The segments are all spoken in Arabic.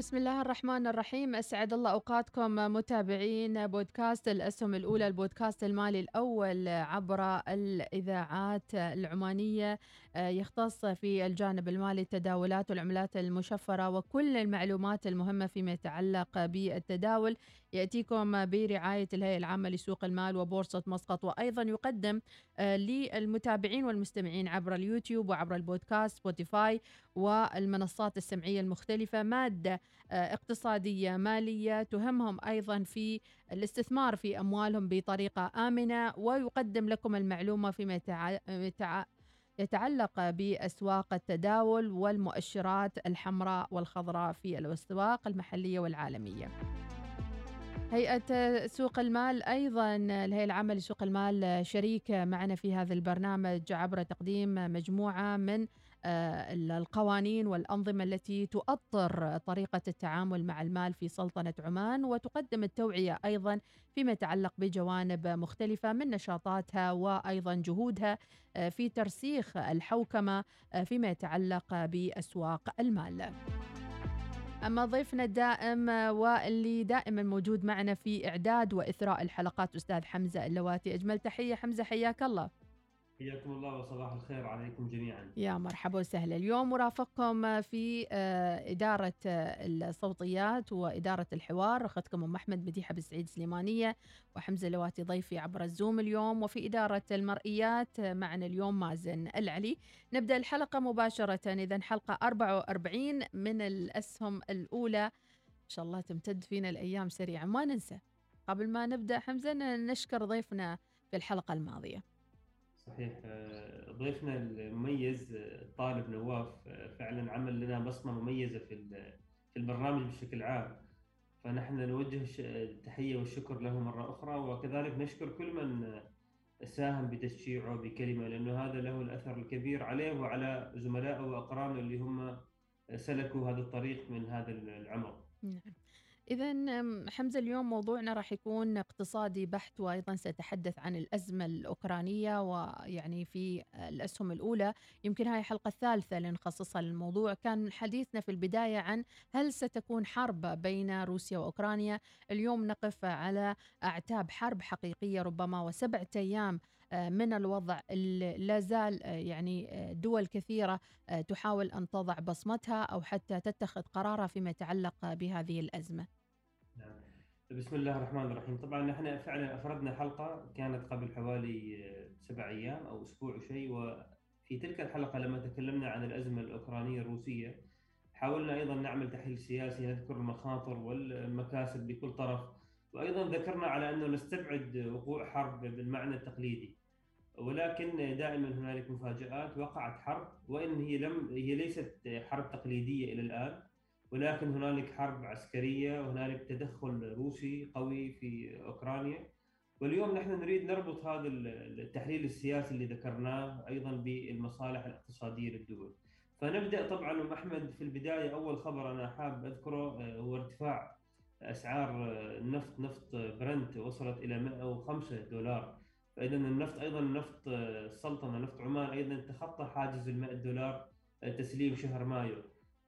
بسم الله الرحمن الرحيم. أسعد الله أوقاتكم متابعين بودكاست الأسهم الأولى البودكاست المالي الأول عبر الإذاعات العمانية. آه، يختص في الجانب المالي التداولات والعملات المشفرة وكل المعلومات المهمة فيما يتعلق بالتداول. يأتيكم برعاية الهيئة العامة لسوق المال وبورصة مسقط وأيضا يقدم آه، للمتابعين والمستمعين عبر اليوتيوب وعبر البودكاست سبوتيفاي والمنصات السمعية المختلفة مادة آه، اقتصادية مالية تهمهم أيضا في الاستثمار في أموالهم بطريقة آمنة ويقدم لكم المعلومة فيما يتع... يتع... يتعلق بأسواق التداول والمؤشرات الحمراء والخضراء في الأسواق المحلية والعالمية. هيئة سوق المال أيضا الهيئة العامة لسوق المال شريك معنا في هذا البرنامج عبر تقديم مجموعة من آه، القوانين والأنظمة التي تؤطر طريقة التعامل مع المال في سلطنة عمان وتقدم التوعية أيضا فيما يتعلق بجوانب مختلفة من نشاطاتها وأيضا جهودها آه، في ترسيخ الحوكمة آه، فيما يتعلق بأسواق المال. أما ضيفنا الدائم واللي دائما موجود معنا في إعداد وإثراء الحلقات أستاذ حمزة اللواتي. أجمل تحية حمزة حياك الله. حياكم الله وصباح الخير عليكم جميعا. يا مرحبا وسهلا. اليوم مرافقكم في آه، إدارة آه، الصوتيات وإدارة الحوار. أخذكم أم أحمد مديحة بالسعيد سليمانية وحمزة لواتي ضيفي عبر الزوم اليوم. وفي إدارة المرئيات آه، معنا اليوم مازن العلي. نبدأ الحلقة مباشرة. إذا حلقة 44 من الأسهم الأولى. إن شاء الله تمتد فينا الأيام سريعا. ما ننسى قبل ما نبدأ حمزة نشكر ضيفنا في الحلقة الماضية. صحيح. آه، ضيفنا المميز آه، الطالب نواف آه، فعلا عمل لنا بصمة مميزة في في البرنامج بشكل عام. فنحن نوجه التحية والشكر له مرة أخرى وكذلك نشكر كل من آه، ساهم بتشجيعه بكلمة لأنه هذا له الأثر الكبير عليه وعلى زملائه وأقرانه اللي هم سلكوا هذا الطريق من هذا العمر نعم. إذا حمزة اليوم موضوعنا راح يكون اقتصادي بحت وأيضا سأتحدث عن الأزمة الأوكرانية ويعني في الأسهم الأولى. يمكن هاي الحلقة الثالثة اللي نخصصها للموضوع. كان حديثنا في البداية عن هل ستكون حرب بين روسيا وأوكرانيا. اليوم نقف على أعتاب حرب حقيقية ربما وسبعة أيام آه، من الوضع. لا زال آه، يعني آه، دول كثيرة تحاول أن تضع بصمتها أو حتى تتخذ قرارها فيما يتعلق بهذه الأزمة. بسم الله الرحمن الرحيم. طبعا نحن فعلا أفردنا حلقة كانت قبل حوالي سبع أيام أو أسبوع وشيء وفي تلك الحلقة لما تكلمنا عن الأزمة الأوكرانية الروسية حاولنا أيضا نعمل تحليل سياسي نذكر المخاطر والمكاسب لكل طرف وأيضا ذكرنا على أنه نستبعد وقوع حرب بالمعنى التقليدي. ولكن دائما هنالك مفاجآت وقعت حرب وإن هي لم هي ليست حرب تقليدية إلى الآن. ولكن هنالك حرب عسكرية وهنالك تدخل روسي قوي في أوكرانيا واليوم نحن نريد نربط هذا التحليل السياسي اللي ذكرناه أيضا بالمصالح الاقتصادية للدول. فنبدأ طبعا أم أحمد في البداية أول خبر أنا حاب أذكره آه، هو ارتفاع أسعار آه، النفط نفط برنت وصلت إلى 105 دولار فاذا النفط أيضا نفط آه، السلطنه نفط عمان أيضا تخطى حاجز ال 100 دولار آه، تسليم شهر مايو.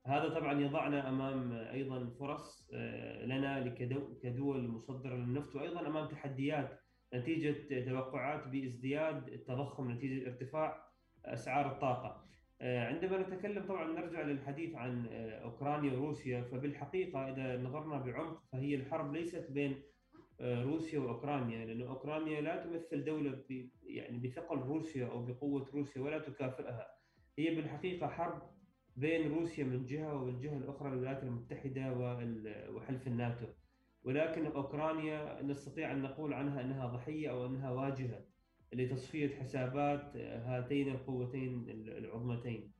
هذا طبعا يضعنا أمام أيضا فرص آه، لنا كدول مصدرة للنفط وأيضا أمام تحديات نتيجة توقعات بازدياد التضخم نتيجة ارتفاع أسعار الطاقة. عندما نتكلم طبعا نرجع للحديث عن أوكرانيا وروسيا فبالحقيقة إذا نظرنا بعمق فهي الحرب ليست بين روسيا وأوكرانيا لأن أوكرانيا لا تمثل دولة يعني بثقل روسيا أو بقوة روسيا ولا تكافئها هي بالحقيقة حرب بين روسيا من جهة والجهه الاخرى الولايات المتحدة وحلف الناتو ولكن أوكرانيا نستطيع أن نقول عنها أنها ضحية أو أنها واجهة لتصفية حسابات هاتين القوتين العظمتين.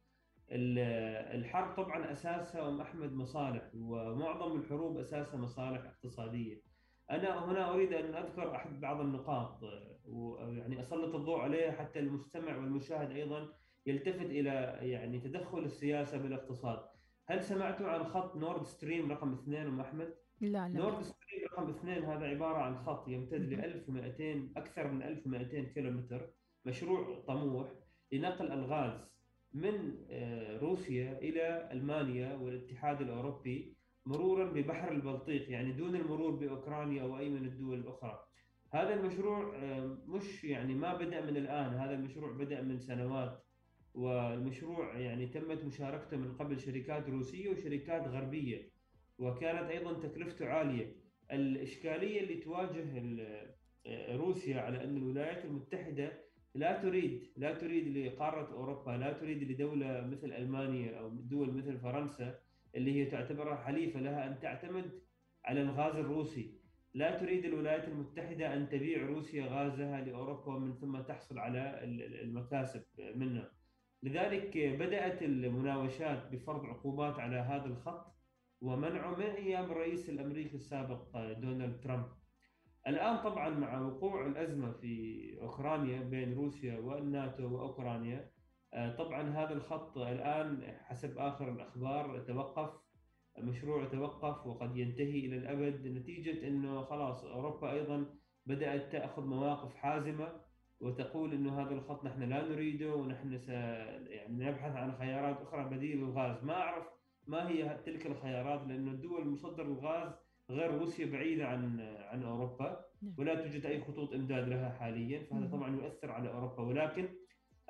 الحرب طبعا أساسها أم أحمد مصالح ومعظم الحروب أساسها مصالح اقتصادية. أنا هنا أريد أن أذكر أحد بعض النقاط ويعني أسلط الضوء عليها حتى المستمع والمشاهد أيضا يلتفت إلى يعني تدخل السياسة بالاقتصاد. هل سمعتوا عن خط نورد ستريم رقم اثنين أم أحمد؟ لا لا نورد ستريم رقم اثنين هذا عبارة عن خط يمتد ل 1200 أكثر من 1200 كيلومتر مشروع طموح لنقل الغاز من روسيا إلى ألمانيا والاتحاد الأوروبي مرورا ببحر البلطيق يعني دون المرور بأوكرانيا أو أي من الدول الأخرى. هذا المشروع مش يعني ما بدأ من الآن، هذا المشروع بدأ من سنوات والمشروع يعني تمت مشاركته من قبل شركات روسية وشركات غربية وكانت أيضا تكلفته عالية. الإشكالية اللي تواجه روسيا على أن الولايات المتحدة لا تريد لا تريد لقارة أوروبا لا تريد لدولة مثل ألمانيا أو دول مثل فرنسا اللي هي تعتبرها حليفة لها أن تعتمد على الغاز الروسي لا تريد الولايات المتحدة أن تبيع روسيا غازها لأوروبا ومن ثم تحصل على المكاسب منه لذلك بدأت المناوشات بفرض عقوبات على هذا الخط ومنعه من أيام الرئيس الأمريكي السابق دونالد ترامب. الآن طبعا مع وقوع الأزمة في أوكرانيا بين روسيا والناتو وأوكرانيا طبعا هذا الخط الآن حسب آخر الأخبار توقف مشروع توقف وقد ينتهي إلى الأبد نتيجة إنه خلاص أوروبا أيضا بدأت تأخذ مواقف حازمة وتقول إنه هذا الخط نحن لا نريده ونحن س يعني نبحث عن خيارات أخرى بديل للغاز ما أعرف ما هي تلك الخيارات لأنه الدول مصدر الغاز غير روسيا بعيدة عن عن أوروبا ولا توجد أي خطوط إمداد لها حاليا فهذا طبعا يؤثر على أوروبا. ولكن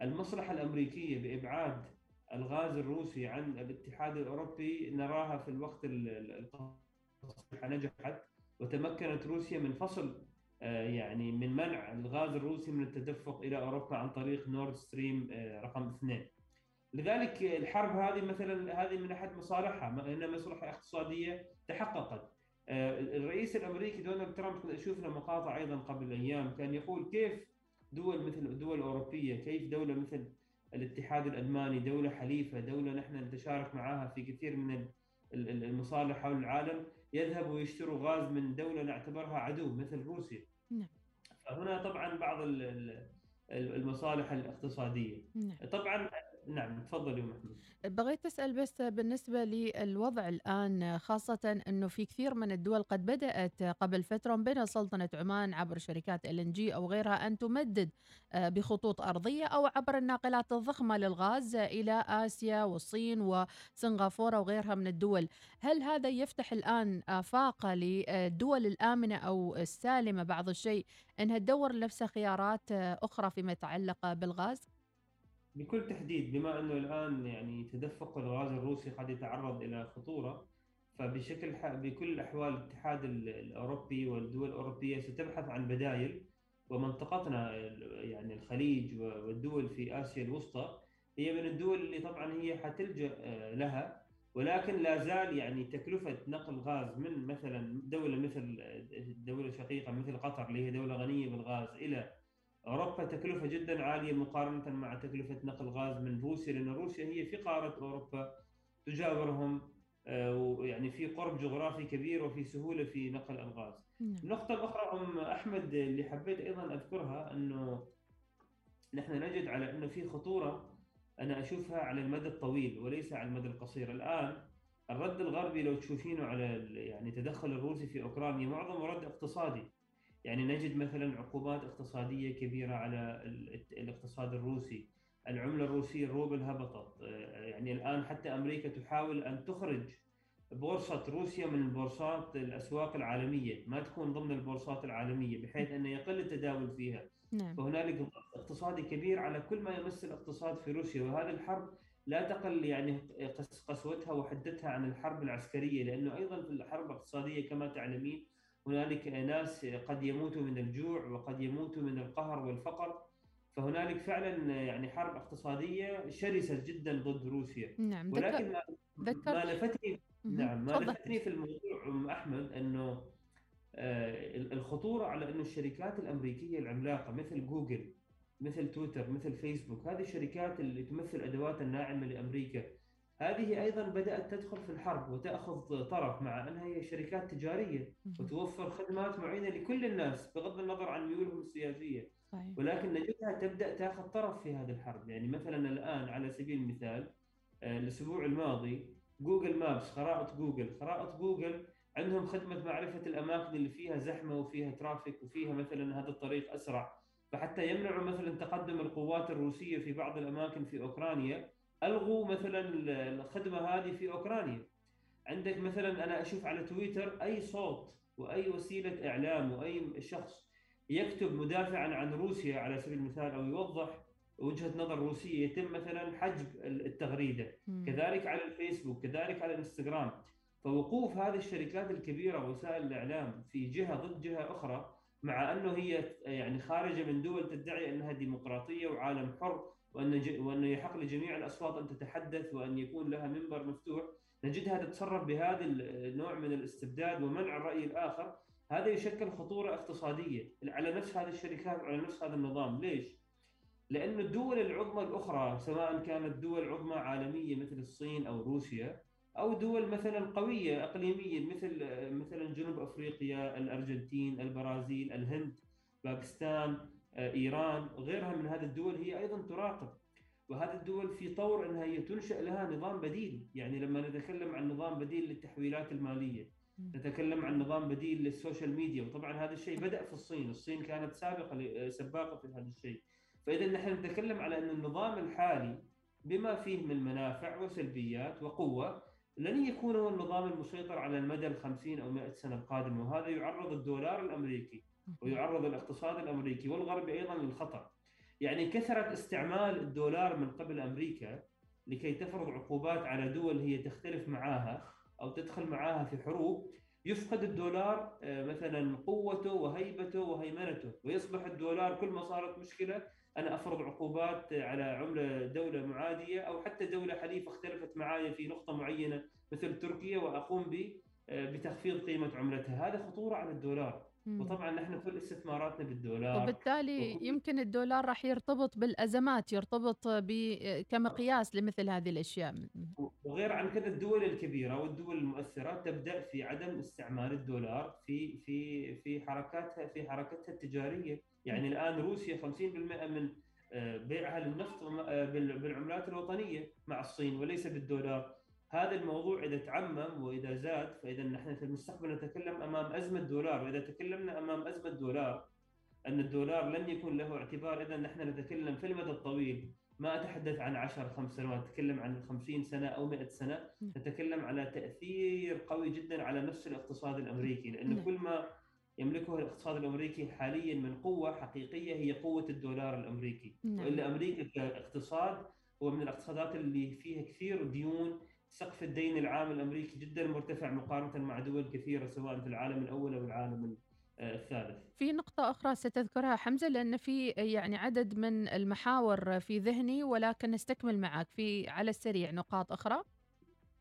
المصلحة الأمريكية بإبعاد الغاز الروسي عن الاتحاد الأوروبي نراها في الوقت القصير نجحت وتمكنت روسيا من فصل يعني من منع الغاز الروسي من التدفق إلى أوروبا عن طريق نورد ستريم رقم اثنين. لذلك الحرب هذه مثلا هذه من أحد مصالحها إنها مصلحة اقتصادية تحققت. الرئيس الأمريكي دونالد ترامب شفنا مقاطع أيضا قبل أيام كان يقول كيف دول مثل الدول الأوروبية كيف دولة مثل الاتحاد الألماني دولة حليفة دولة نحن نتشارك معها في كثير من المصالح حول العالم يذهبوا ويشتروا غاز من دولة نعتبرها عدو مثل روسيا. نعم. فهنا طبعا بعض المصالح الاقتصادية نعم. طبعا نعم تفضلي محمود بغيت أسأل بس بالنسبة للوضع الآن خاصة أنه في كثير من الدول قد بدأت قبل فترة بين سلطنة عمان عبر شركات إل جي أو غيرها أن تمدد بخطوط أرضية أو عبر الناقلات الضخمة للغاز إلى آسيا والصين وسنغافورة وغيرها من الدول هل هذا يفتح الآن آفاق للدول الآمنة أو السالمة بعض الشيء أنها تدور لنفسها خيارات أخرى فيما يتعلق بالغاز؟ بكل تحديد بما إنه الآن يعني تدفق الغاز الروسي قد يتعرض إلى خطورة فبشكل بكل الأحوال الاتحاد الأوروبي والدول الأوروبية ستبحث عن بدائل ومنطقتنا يعني الخليج والدول في آسيا الوسطى هي من الدول اللي طبعا هي حتلجأ لها ولكن لا زال يعني تكلفة نقل غاز من مثلا دولة مثل دولة شقيقة مثل قطر اللي هي دولة غنية بالغاز إلى أوروبا تكلفة جدا عالية مقارنة مع تكلفة نقل غاز من روسيا لأن روسيا هي في قارة أوروبا تجاورهم ويعني في قرب جغرافي كبير وفي سهولة في نقل الغاز. النقطه الاخرى أم أحمد اللي حبيت أيضا أذكرها أنه نحن نجد على أنه في خطورة أنا أشوفها على المدى الطويل وليس على المدى القصير، الآن الرد الغربي لو تشوفينه على يعني تدخل الروسي في أوكرانيا معظمه رد اقتصادي. يعني نجد مثلا عقوبات اقتصادية كبيرة على الاقتصاد الروسي، العملة الروسية الروبل هبطت، يعني الآن حتى أمريكا تحاول أن تخرج بورصة روسيا من البورصات الأسواق العالمية. ما تكون ضمن البورصات العالمية بحيث انه يقل التداول فيها. نعم. فهنالك ضغط اقتصادي كبير على كل ما يمس الاقتصاد في روسيا. وهذه الحرب لا تقل يعني قس- قسوتها وحدتها عن الحرب العسكرية لأنه أيضا في الحرب الاقتصادية كما تعلمين هنالك ناس قد يموتوا من الجوع وقد يموتوا من القهر والفقر. فهنالك فعلا يعني حرب اقتصادية شرسة جدا ضد روسيا. نعم ولكن ذكر ما لفتني. نعم ما لفتني في الموضوع أم أحمد أنه آه، الخطورة على انه الشركات الأمريكية العملاقة مثل جوجل مثل تويتر مثل فيسبوك هذه الشركات اللي تمثل أدوات الناعمة لأمريكا هذه أيضا بدأت تدخل في الحرب وتأخذ طرف مع أنها هي شركات تجارية. وتوفر خدمات معينة لكل الناس بغض النظر عن ميولهم السياسية. صحيح. ولكن نجدها تبدأ تأخذ طرف في هذه الحرب. يعني مثلا الآن على سبيل المثال آه، الأسبوع الماضي جوجل مابس خرائط جوجل خرائط جوجل عندهم خدمة معرفة الأماكن اللي فيها زحمة وفيها traffic وفيها مثلا هذا الطريق أسرع. فحتى يمنعوا مثلا تقدم القوات الروسية في بعض الأماكن في أوكرانيا الغوا مثلا الخدمة هذه في أوكرانيا. عندك مثلا أنا أشوف على تويتر أي صوت وأي وسيلة إعلام وأي شخص يكتب مدافعا عن روسيا على سبيل المثال أو يوضح وجهة نظر روسية يتم مثلا حجب التغريدة. كذلك على الفيسبوك كذلك على الإنستغرام. فوقوف هذه الشركات الكبيرة وسائل الإعلام في جهة ضد جهة أخرى مع أنه هي يعني خارجة من دول تدعي أنها ديمقراطية وعالم حر وأن ج- وانه يحق لجميع الأصوات أن تتحدث وأن يكون لها منبر مفتوح. نجدها تتصرف بهذا النوع من الاستبداد ومنع الرأي الآخر. هذا يشكل خطورة اقتصادية على نفس هذه الشركات وعلى نفس هذا النظام. ليش؟ لأن الدول العظمى الأخرى سواء كانت دول عظمى عالمية مثل الصين أو روسيا أو دول مثلا قوية إقليمية مثل مثلا جنوب أفريقيا الأرجنتين البرازيل الهند باكستان آه، إيران غيرها من هذه الدول هي أيضا تراقب. وهذه الدول في طور أنها هي تنشأ لها نظام بديل. يعني لما نتكلم عن نظام بديل للتحويلات المالية مم. نتكلم عن نظام بديل لل social media. وطبعا هذا الشيء بدأ في الصين. الصين كانت سابقة ل- سباقة في هذا الشيء. فإذا نحن نتكلم على أن النظام الحالي بما فيه من منافع وسلبيات وقوة لن يكون هو النظام المسيطر على المدى الخمسين أو مئة سنة القادمة. وهذا يعرض الدولار الأمريكي ويعرض الاقتصاد الأمريكي والغربي أيضا للخطر. يعني كثرة استعمال الدولار من قبل أمريكا لكي تفرض عقوبات على دول هي تختلف معاها أو تدخل معاها في حروب يفقد الدولار آه، مثلا قوته وهيبته وهيمنته ويصبح الدولار كل ما صارت مشكلة أنا أفرض عقوبات على عملة دولة معادية أو حتى دولة حليفة اختلفت معايا في نقطة معينة مثل تركيا وأقوم ب آه، بتخفيض قيمة عملتها. هذا خطورة على الدولار. وطبعا نحن كل استثماراتنا بالدولار وبالتالي وكل- يمكن الدولار راح يرتبط بالأزمات يرتبط ب... كمقياس لمثل هذه الأشياء. وغير عن كذا الدول الكبيرة والدول المؤثرة تبدأ في عدم استعمال الدولار في في في حركاتها في حركتها التجارية، يعني الآن روسيا 50% من آه، بيعها للنفط آه، بال- بالعملات الوطنية مع الصين وليس بالدولار. هذا الموضوع إذا تعمم وإذا زاد فإذا نحن في المستقبل نتكلم أمام أزمة دولار، وإذا تكلمنا أمام أزمة دولار أن الدولار لن يكون له اعتبار إذا نحن نتكلم في المدى الطويل ما أتحدث عن 10 خمس سنوات أتكلم عن 50 سنة أو 100 سنة. نتكلم على تأثير قوي جدا على نفس الاقتصاد الأمريكي لأنه. كل ما يملكه الاقتصاد الأمريكي حاليا من قوة حقيقية هي قوة الدولار الأمريكي نعم. وإلا أمريكا كاقتصاد هو من الاقتصادات اللي فيها كثير ديون سقف الدين العام الأمريكي جدا مرتفع مقارنة مع دول كثيرة سواء في العالم الأول أو العالم آه، الثالث. في نقطة أخرى ستذكرها حمزة لأن في يعني عدد من المحاور في ذهني ولكن نستكمل معك في على السريع نقاط أخرى.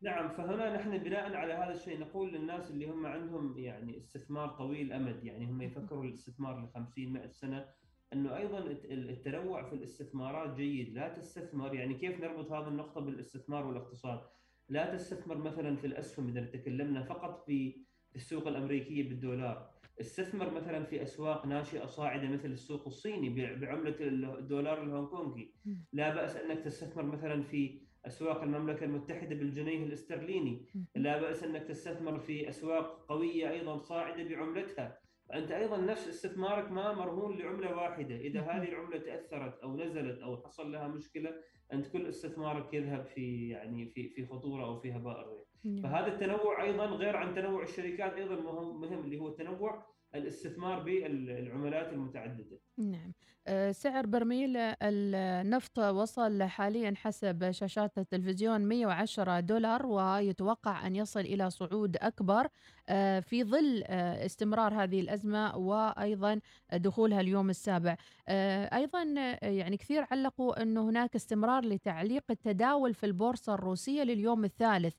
نعم فهنا نحن بناء على هذا الشيء نقول للناس اللي هم عندهم يعني استثمار طويل الامد يعني هم يفكروا الاستثمار ل 50 100 سنة أنه أيضا الت- التنوع في الاستثمارات جيد لا تستثمر. يعني كيف نربط هذه النقطة بالاستثمار والاقتصاد؟ لا تستثمر مثلا في الأسهم إذا تكلمنا فقط في السوق الأمريكية بالدولار استثمر مثلا في أسواق ناشئة صاعدة مثل السوق الصيني بعملة الدولار الهونغ كونغي. لا بأس أنك تستثمر مثلا في أسواق المملكة المتحدة بالجنيه الاسترليني. لا بأس أنك تستثمر في أسواق قوية أيضا صاعدة بعملتها فانت أيضا نفس استثمارك ما مرهون لعملة واحدة إذا. هذه العملة تأثرت أو نزلت أو حصل لها مشكلة أنت كل استثمارك يذهب في يعني في في خطورة أو في هباء الريح نعم. فهذا التنوع أيضا غير عن تنوع الشركات أيضا مهم مهم اللي هو التنوع الاستثمار بالعملات المتعددة. نعم. آه، سعر برميل النفط وصل حاليا حسب شاشات التلفزيون 110 دولار ويتوقع أن يصل إلى صعود أكبر آه، في ظل آه، استمرار هذه الأزمة وأيضا دخولها اليوم السابع. أيضا يعني كثير علقوا انه هناك استمرار لتعليق التداول في البورصة الروسية لليوم الثالث.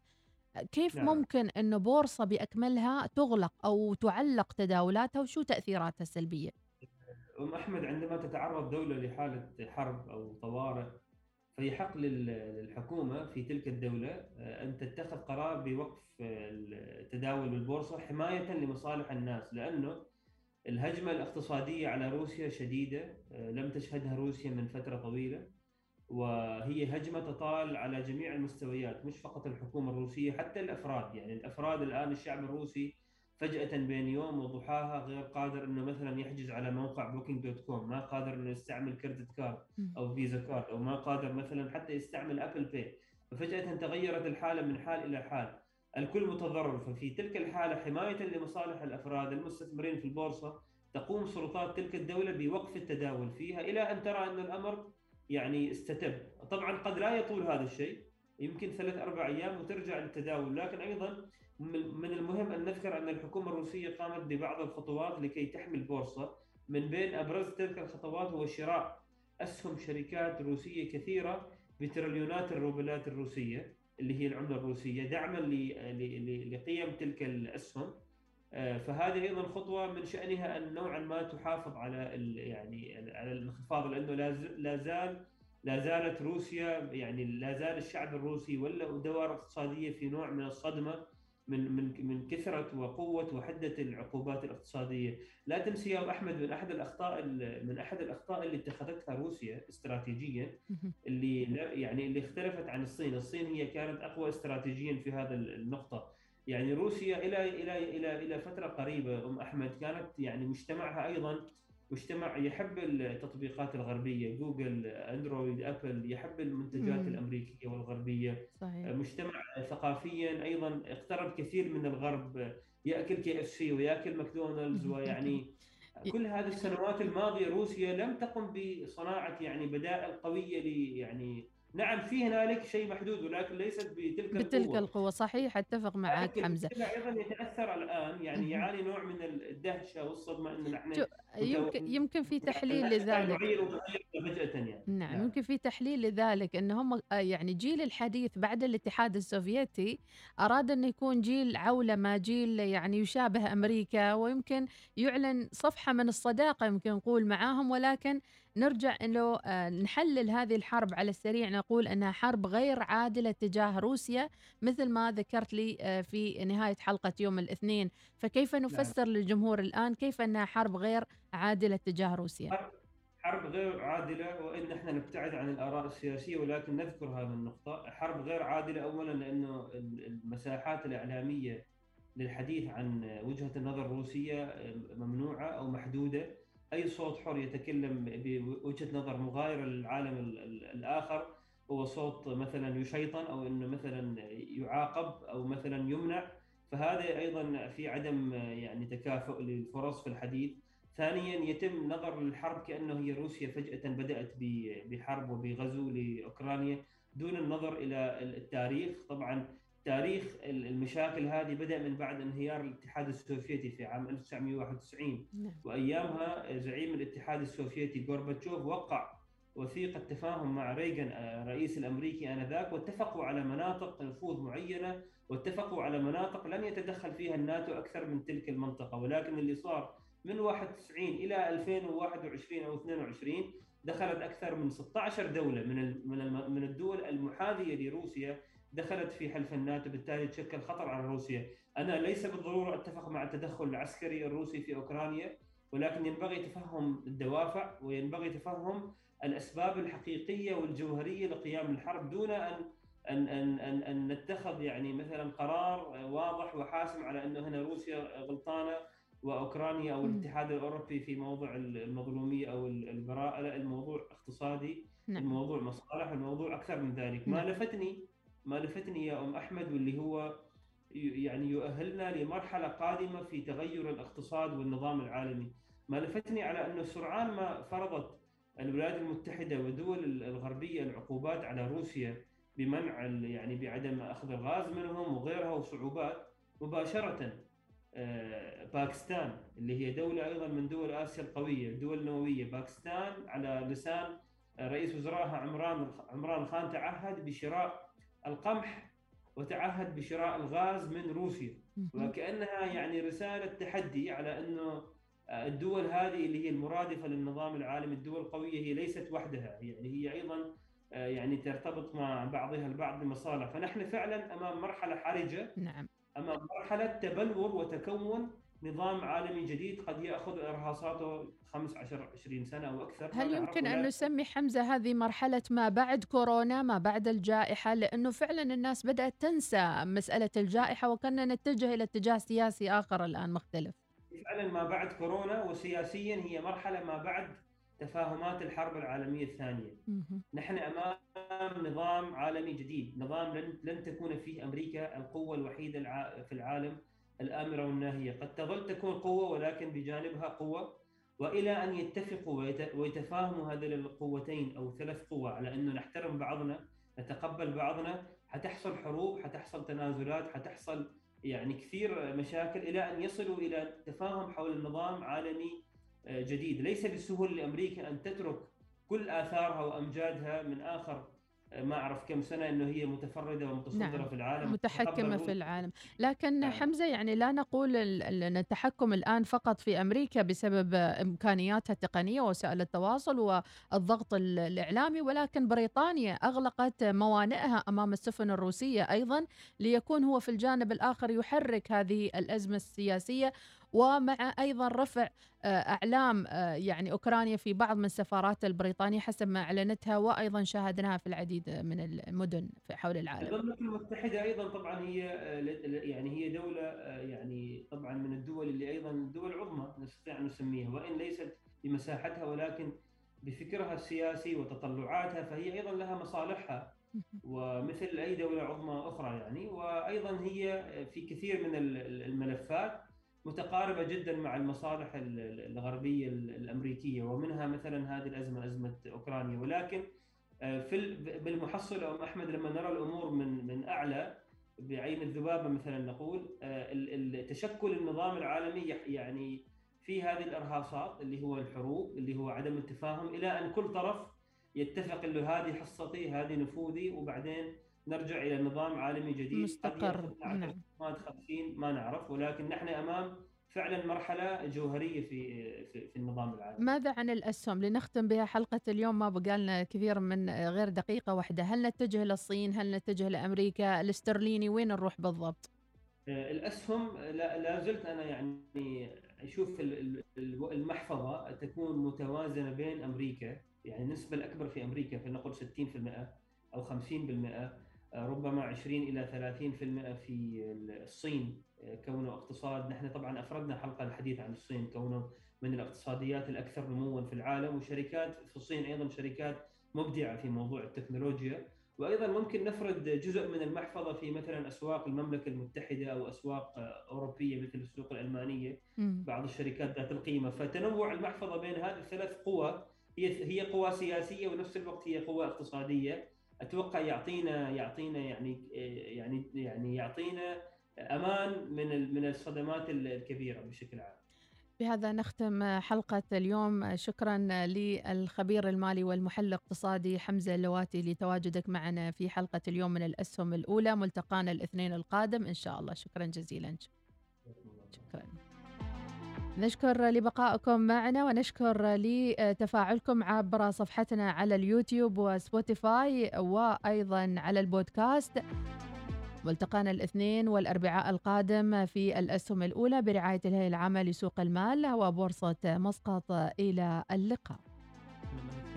كيف نعم. ممكن أن بورصة بأكملها تغلق أو تعلق تداولاتها وشو تأثيراتها السلبية؟ أم أحمد عندما تتعرض دولة لحالة حرب أو طوارئ فيحق للحكومة في تلك الدولة آه، أن تتخذ قرار بوقف التداول بالبورصة حماية لمصالح الناس لأنه الهجمة الاقتصادية على روسيا شديدة آه، لم تشهدها روسيا من فترة طويلة وهي هجمة تطال على جميع المستويات مش فقط الحكومة الروسية حتى الأفراد. يعني الأفراد الآن الشعب الروسي فجأة بين يوم وضحاها غير قادر إنه مثلا يحجز على موقع بوكينج dot com، ما قادر إنه يستعمل credit card أو Visa card أو ما قادر مثلا حتى يستعمل Apple Pay، ففجأة تغيرت الحالة من حال إلى حال، الكل متضرر. ففي تلك الحالة حماية لمصالح الأفراد المستثمرين في البورصة تقوم سلطات تلك الدولة بوقف التداول فيها إلى أن ترى إن الأمر يعني استتب. طبعا قد لا يطول هذا الشيء يمكن ثلاث أربع أيام وترجع للتداول. لكن أيضا من المهم أن نذكر أن الحكومة الروسية قامت ببعض الخطوات لكي تحمي البورصه من بين أبرز تلك الخطوات هو شراء أسهم شركات روسية كثيرة بتريليونات الروبلات الروسية اللي هي العملة الروسية دعما لقيم تلك الأسهم. فهذه أيضا خطوة من شأنها أن نوعا ما تحافظ على يعني على الانخفاض لأنه لا زال لا زالت روسيا يعني لا زال الشعب الروسي ولا دوائر اقتصادية في نوع من الصدمة من من من كثرة وقوة وحدة العقوبات الاقتصادية، لا تنسي يا أحمد من أحد الأخطاء من أحد الأخطاء اللي اتخذتها روسيا استراتيجيا اللي يعني اللي اختلفت عن الصين، الصين هي كانت أقوى استراتيجيا في هذا النقطة، يعني روسيا إلى إلى إلى إلى فترة قريبة أم أحمد كانت يعني مجتمعها أيضا مجتمع يحب التطبيقات الغربية جوجل أندرويد أبل يحب المنتجات مم. الأمريكية والغربية صحيح. مجتمع ثقافيا أيضا اقترب كثير من الغرب يأكل KFC ويأكل ماكدونالدز ويعني كل هذه السنوات الماضية روسيا لم تقم بصناعة يعني بدائل قوية ل يعني نعم في هنالك شيء محدود ولكن ليست بتلك بتلك القوة, القوة. صحيح أتفق معك حمزة. أيضا يتأثر الآن يعني يعاني نوع من الدهشة والصدمة انه نحن يمكن يمكن في تحليل لذلك. يعني. نعم, نعم. يمكن في تحليل لذلك إن هم آه، يعني جيل الحديث بعد الاتحاد السوفيتي أراد انه يكون جيل عولمة جيل يعني يشابه أمريكا ويمكن يعلن صفحة من الصداقة يمكن نقول معاهم ولكن نرجع إنه آه، نحلل هذه الحرب على السريع. نقول إنها حرب غير عادلة تجاه روسيا مثل ما ذكرت لي آه، في نهاية حلقة يوم الاثنين. فكيف نعم. نفسر نعم. للجمهور الآن؟ كيف إنها حرب غير عادلة تجاه روسيا؟ حرب غير عادلة وإن إحنا نبتعد عن الآراء السياسية ولكن نذكر هذه النقطة. حرب غير عادلة اولا لأنه المساحات الإعلامية للحديث عن وجهة النظر الروسية آه، ممنوعة أو محدودة. أي صوت حر يتكلم بوجهة نظر مغايرة للعالم الآخر هو صوت مثلا يشيطن أو إنه مثلا يعاقب أو مثلا يمنع. فهذا أيضا في عدم يعني تكافؤ للفرص في الحديث. ثانيا يتم نظر للحرب كأنه هي روسيا فجأة بدأت بحرب وبغزو لأوكرانيا دون النظر إلى التاريخ. طبعا تاريخ المشاكل هذه بدأ من بعد انهيار الاتحاد السوفيتي في عام 1991 نعم. وأيامها زعيم الاتحاد السوفيتي غورباتشوف وقع وثيقه تفاهم مع ريغان الرئيس الأمريكي آنذاك واتفقوا على مناطق نفوذ معينة واتفقوا على مناطق لن يتدخل فيها الناتو أكثر من تلك المنطقة ولكن اللي صار من 91 إلى 2021 أو 22 دخلت أكثر من 16 دولة من من الدول المحاذية لروسيا دخلت في حلف الناتو بالتالي تشكل خطر على روسيا أنا ليس بالضرورة أتفق مع التدخل العسكري الروسي في أوكرانيا ولكن ينبغي تفهم الدوافع وينبغي تفهم الأسباب الحقيقية والجوهرية لقيام الحرب دون أن أن أن أن, أن نتخذ يعني مثلا قرار واضح وحاسم على أنه هنا روسيا غلطانة وأوكرانيا أو الاتحاد الأوروبي في موضوع المظلومية أو البراءه لا الموضوع اقتصادي نعم. الموضوع مصالح الموضوع أكثر من ذلك ما نعم. لفتني ما لفتني يا أم أحمد واللي هو يعني يؤهلنا لمرحلة قادمة في تغير الاقتصاد والنظام العالمي. ما لفتني على انه سرعان ما فرضت الولايات المتحدة والدول الغربية العقوبات على روسيا بمنع يعني بعدم أخذ الغاز منهم وغيرها وصعوبات مباشرة آه، باكستان اللي هي دولة أيضا من دول آسيا القوية الدول النوويه باكستان على لسان رئيس وزرائها عمران عمران خان تعهد بشراء القمح وتعهد بشراء الغاز من روسيا. وكأنها يعني رسالة تحدي على أنه الدول هذه اللي هي المرادفة للنظام العالمي الدول القوية هي ليست وحدها. يعني هي أيضا يعني ترتبط مع بعضها البعض بمصالح. فنحن فعلا أمام مرحلة حرجة نعم. أمام مرحلة تبلور وتكون نظام عالمي جديد قد يأخذ إرهاصاته 15 20 سنة أو أكثر. هل يمكن أن نسمي حمزة هذه مرحلة ما بعد كورونا ما بعد الجائحة؟ لأنه فعلا الناس بدأت تنسى مسألة الجائحة وكنا نتجه إلى اتجاه سياسي آخر الآن مختلف. فعلا ما بعد كورونا وسياسيا هي مرحلة ما بعد تفاهمات الحرب العالمية الثانية. نحن أمام نظام عالمي جديد نظام لن لن تكون فيه أمريكا القوة الوحيدة في العالم. الآمرة والناهية. قد تظل تكون قوة ولكن بجانبها قوة. وإلى أن يتفقوا ويتفاهموا هذين القوتين أو ثلاث قوى على أنه نحترم بعضنا نتقبل بعضنا حتحصل حروب حتحصل تنازلات حتحصل يعني كثير مشاكل إلى أن يصلوا إلى تفاهم حول النظام عالمي آه، جديد. ليس بالسهول لأمريكا أن تترك كل آثارها وأمجادها من آخر ما أعرف كم سنة إنه هي متفردة ومتصدرة نعم. في العالم متحكمة في العالم لكن نعم. حمزة يعني لا نقول إن التحكم الآن فقط في أمريكا بسبب إمكانياتها التقنية ووسائل التواصل والضغط الإعلامي ولكن بريطانيا أغلقت موانئها أمام السفن الروسية أيضا ليكون هو في الجانب الآخر يحرك هذه الأزمة السياسية ومع أيضا رفع آه، إعلام آه، يعني أوكرانيا في بعض من السفارات البريطانية حسب ما أعلنتها وأيضا شاهدناها في العديد من المدن في حول العالم. الامم المتحدة أيضا طبعا هي آه، يعني هي دولة يعني طبعا من الدول اللي أيضا دول عظمى نستطيع أن نسميها وإن ليست بمساحتها ولكن بفكرها السياسي وتطلعاتها فهي أيضا لها مصالحها. ومثل أي دولة عظمى أخرى يعني. وأيضا هي في كثير من الملفات متقاربة جدا مع المصالح الغربية الأمريكية ومنها مثلا هذه الأزمة أزمة أوكرانيا. ولكن آه، في بالمحصله أم أحمد لما نرى الأمور من من أعلى بعين الذبابة مثلا نقول آه، تشكل النظام العالمي يعني في هذه الأرهاصات اللي هو الحروب اللي هو عدم التفاهم إلى أن كل طرف يتفق إنه هذه حصتي هذه نفوذي وبعدين نرجع إلى نظام عالمي جديد مستقر نعم 50 ما نعرف ولكن نحن أمام فعلا مرحلة جوهرية في في, في النظام العالمي. ماذا عن الأسهم لنختم بها حلقة اليوم ما بقى لنا كثير من غير دقيقة واحدة، هل نتجه للصين؟ هل نتجه لامريكا؟ الاسترليني وين نروح بالضبط؟ آه، الأسهم لا, لا زلت أنا يعني أشوف المحفظة تكون متوازنة بين أمريكا يعني النسبة الأكبر في أمريكا فلنقل 60% أو 50% ربما 20 إلى 30% في الصين كونه اقتصاد. نحن طبعا أفردنا حلقة الحديث عن الصين كونه من الاقتصاديات الأكثر نموا في العالم وشركات في الصين أيضا شركات مبدعة في موضوع التكنولوجيا. وأيضا ممكن نفرد جزء من المحفظة في مثلا أسواق المملكة المتحدة أو أسواق أوروبية مثل السوق الألمانية. بعض الشركات ذات القيمة. فتنوع المحفظة بين هذه الثلاث قوى هي هي قوى سياسية ونفس الوقت هي قوى اقتصادية. أتوقع يعطينا يعطينا يعني يعني يعني يعطينا أمان من من الصدمات الكبيرة بشكل عام. بهذا نختم حلقة اليوم. شكرا للخبير المالي والمحلل الاقتصادي حمزة اللواتي لتواجدك معنا في حلقة اليوم من الأسهم الأولى ملتقانا الاثنين القادم. إن شاء الله. شكرا جزيلا. شكرا. نشكر لبقائكم معنا ونشكر لتفاعلكم عبر صفحتنا على ال YouTube و Spotify وأيضا على البودكاست. ملتقانا الاثنين والأربعاء القادم في الأسهم الأولى برعاية الهيئة العامة لسوق المال وبورصة مسقط. إلى اللقاء.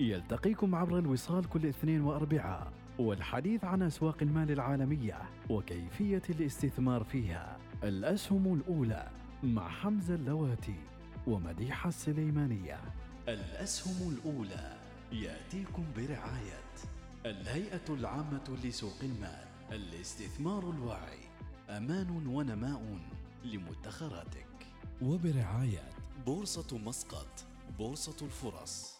يلتقيكم عبر الوصال كل اثنين وأربعاء والحديث عن أسواق المال العالمية وكيفية الاستثمار فيها. الأسهم الأولى مع حمزة اللواتي ومديحة السليمانية. الأسهم الأولى يأتيكم برعاية الهيئة العامة لسوق المال الاستثمار الواعي. أمان ونماء لمدخراتك. وبرعاية بورصة مسقط بورصة الفرص.